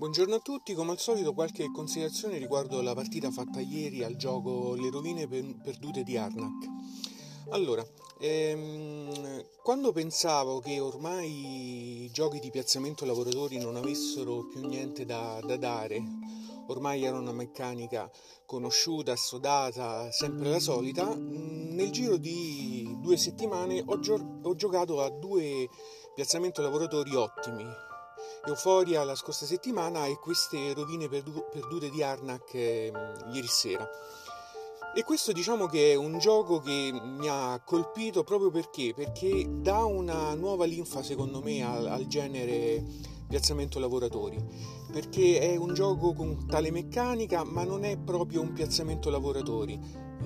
Buongiorno a tutti, come al solito qualche considerazione riguardo la partita fatta ieri al gioco Le rovine perdute di Arnak. Allora, ehm, quando pensavo che ormai i giochi di piazzamento lavoratori non avessero più niente da, da dare, ormai era una meccanica conosciuta, assodata, sempre la solita, nel giro di due settimane ho, gio- ho giocato a due piazzamento lavoratori ottimi, Euforia la scorsa settimana e queste rovine perdu- perdute di Arnak eh, ieri sera. E questo diciamo che è un gioco che mi ha colpito proprio perché? Perché dà una nuova linfa secondo me al, al genere piazzamento lavoratori, perché è un gioco con tale meccanica ma non è proprio un piazzamento lavoratori,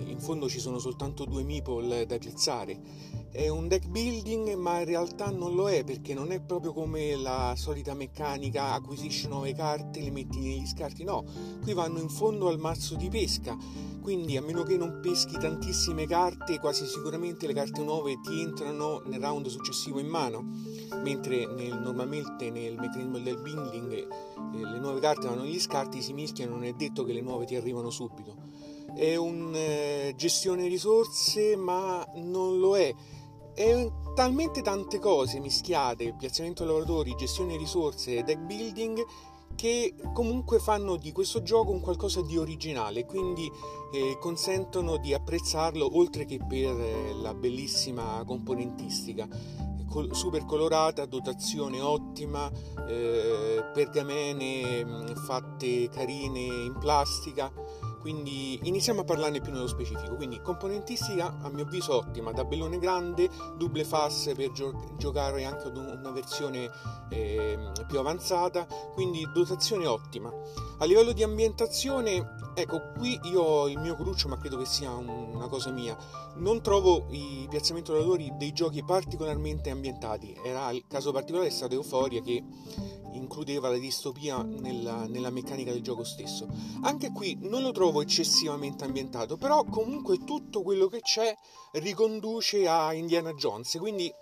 in fondo ci sono soltanto due meeple da piazzare è un deck building ma in realtà non lo è perché non è proprio come la solita meccanica acquisisci nuove carte le metti negli scarti no. Qui vanno in fondo al mazzo di pesca. Quindi a meno che non peschi tantissime carte quasi sicuramente le carte nuove ti entrano nel round successivo in mano. Mentre nel, normalmente nel meccanismo del building eh, le nuove carte vanno negli scarti si mischiano non è detto che le nuove ti arrivano subito. È un eh, gestione risorse ma non lo è è talmente tante cose mischiate, piazzamento lavoratori, gestione risorse, deck building, che comunque fanno di questo gioco un qualcosa di originale, quindi eh, consentono di apprezzarlo oltre che per eh, la bellissima componentistica. Super colorata, dotazione ottima, eh, pergamene mm, fatte carine in plastica quindi iniziamo a parlarne più nello specifico. Quindi componentistica a mio avviso ottima, tabellone grande, double fast per gio- giocare anche ad una versione eh, più avanzata, quindi dotazione ottima. A livello di ambientazione, ecco, qui io ho il mio cruccio, ma credo che sia una cosa mia. Non trovo i piazzamenti lavoratori dei giochi particolarmente ambientati. Era il caso particolare è stato Euforia che includeva la distopia nella, nella, meccanica del gioco stesso. Anche qui non lo trovo eccessivamente ambientato, però comunque tutto quello che c'è riconduce a Indiana Jones, quindi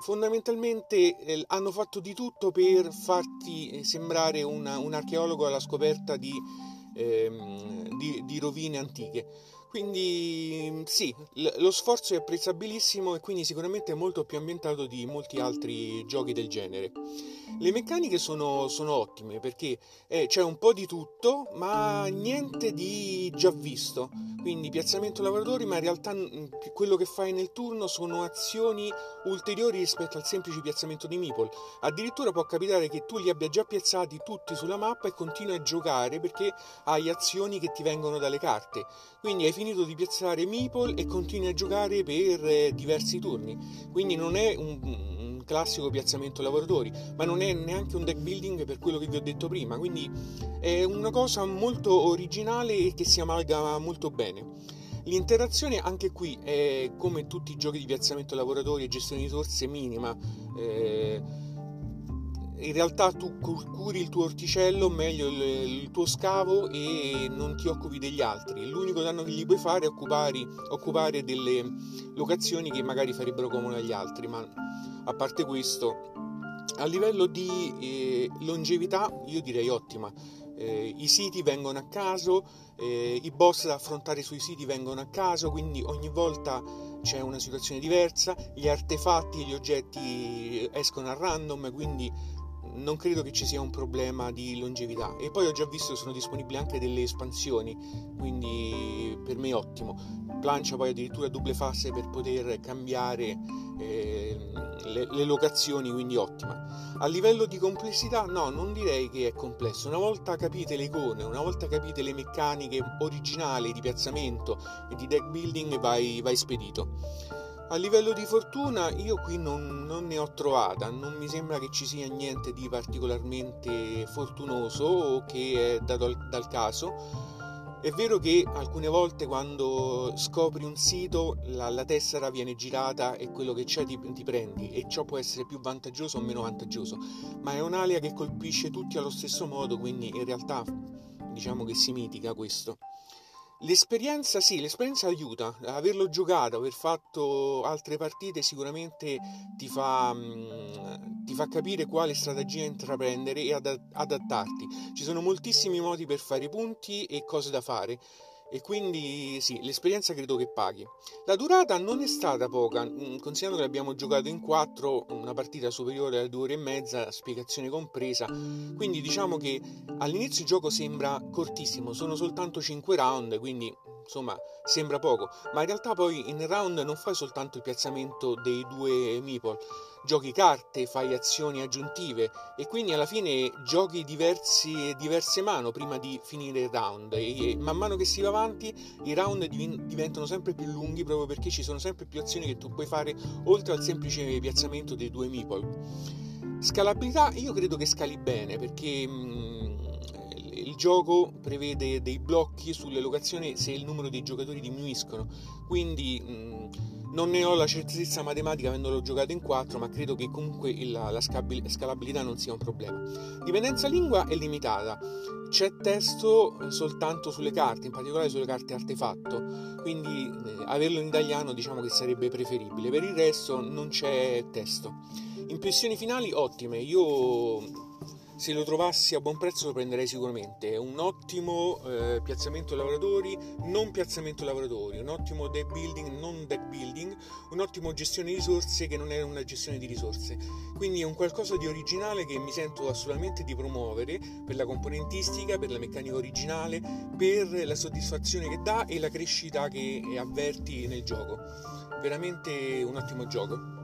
fondamentalmente eh, hanno fatto di tutto per farti eh, sembrare una, un archeologo alla scoperta di, ehm, di, di rovine antiche. Quindi sì, lo sforzo è apprezzabilissimo e quindi sicuramente è molto più ambientato di molti altri giochi del genere. Le meccaniche sono, sono ottime perché eh, c'è un po' di tutto, ma niente di già visto. Quindi piazzamento lavoratori, ma in realtà quello che fai nel turno sono azioni ulteriori rispetto al semplice piazzamento di meeple. Addirittura può capitare che tu li abbia già piazzati tutti sulla mappa e continui a giocare perché hai azioni che ti vengono dalle carte. Quindi hai finito di piazzare meeple e continui a giocare per eh, diversi turni. Quindi non è un, classico piazzamento lavoratori, ma non è neanche un deck building per quello che vi ho detto prima. Quindi è una cosa molto originale e che si amalgama molto bene. L'interazione anche qui è come tutti i giochi di piazzamento lavoratori e gestione di risorse minima. Eh, in realtà tu curi il tuo orticello, meglio il, il, tuo scavo e non ti occupi degli altri. L'unico danno che gli puoi fare è occupare, occupare delle locazioni che magari farebbero comune agli altri, ma a parte questo, a livello di eh, longevità io direi ottima. Eh, I siti vengono a caso, eh, i boss da affrontare sui siti vengono a caso, quindi ogni volta c'è una situazione diversa, gli artefatti e gli oggetti escono a random, quindi non credo che ci sia un problema di longevità. E poi ho già visto che sono disponibili anche delle espansioni quindi per me ottimo. Plancia poi addirittura double fase per poter cambiare eh, le, le, locazioni quindi ottima. A livello di complessità no non direi che è complesso. Una volta capite le icone una volta capite le meccaniche originali di piazzamento e di deck building vai, vai spedito a livello di fortuna io qui non, non, ne ho trovata, non mi sembra che ci sia niente di particolarmente fortunoso o che è dato al, dal caso. È vero che alcune volte quando scopri un sito la, la tessera viene girata e quello che c'è ti, ti, prendi e ciò può essere più vantaggioso o meno vantaggioso, ma è un'alia che colpisce tutti allo stesso modo, quindi in realtà diciamo che si mitiga questo. L'esperienza sì, l'esperienza aiuta, averlo giocato, aver fatto altre partite sicuramente ti fa, mm, ti fa capire quale strategia intraprendere e adattarti. Ci sono moltissimi modi per fare punti e cose da fare e quindi sì, l'esperienza credo che paghi. La durata non è stata poca, mm, considerando che abbiamo giocato in 4, una partita superiore alle 2 ore e mezza, spiegazione compresa, quindi diciamo che all'inizio il gioco sembra cortissimo, sono soltanto 5 round, quindi insomma sembra poco, ma in realtà poi in round non fai soltanto il piazzamento dei due meeple, giochi carte, fai azioni aggiuntive e quindi alla fine giochi diversi, diverse mano prima di finire il round e man mano che si va avanti i round diventano sempre più lunghi proprio perché ci sono sempre più azioni che tu puoi fare oltre al semplice piazzamento dei due meeple. Scalabilità io credo che scali bene perché il gioco prevede dei blocchi sulle locazioni se il numero di giocatori diminuiscono, quindi mh, non ne ho la certezza matematica avendolo giocato in 4, ma credo che comunque la, la scalabilità non sia un problema. Dipendenza lingua è limitata, c'è testo soltanto sulle carte, in particolare sulle carte artefatto, quindi eh, averlo in italiano diciamo che sarebbe preferibile, per il resto non c'è testo. Impressioni finali ottime, io se lo trovassi a buon prezzo lo prenderei sicuramente. È un ottimo eh, piazzamento lavoratori, non piazzamento lavoratori, un ottimo deck building, non deck building, un ottimo gestione di risorse che non è una gestione di risorse. Quindi è un qualcosa di originale che mi sento assolutamente di promuovere per la componentistica, per la meccanica originale, per la soddisfazione che dà e la crescita che avverti nel gioco. Veramente un ottimo gioco.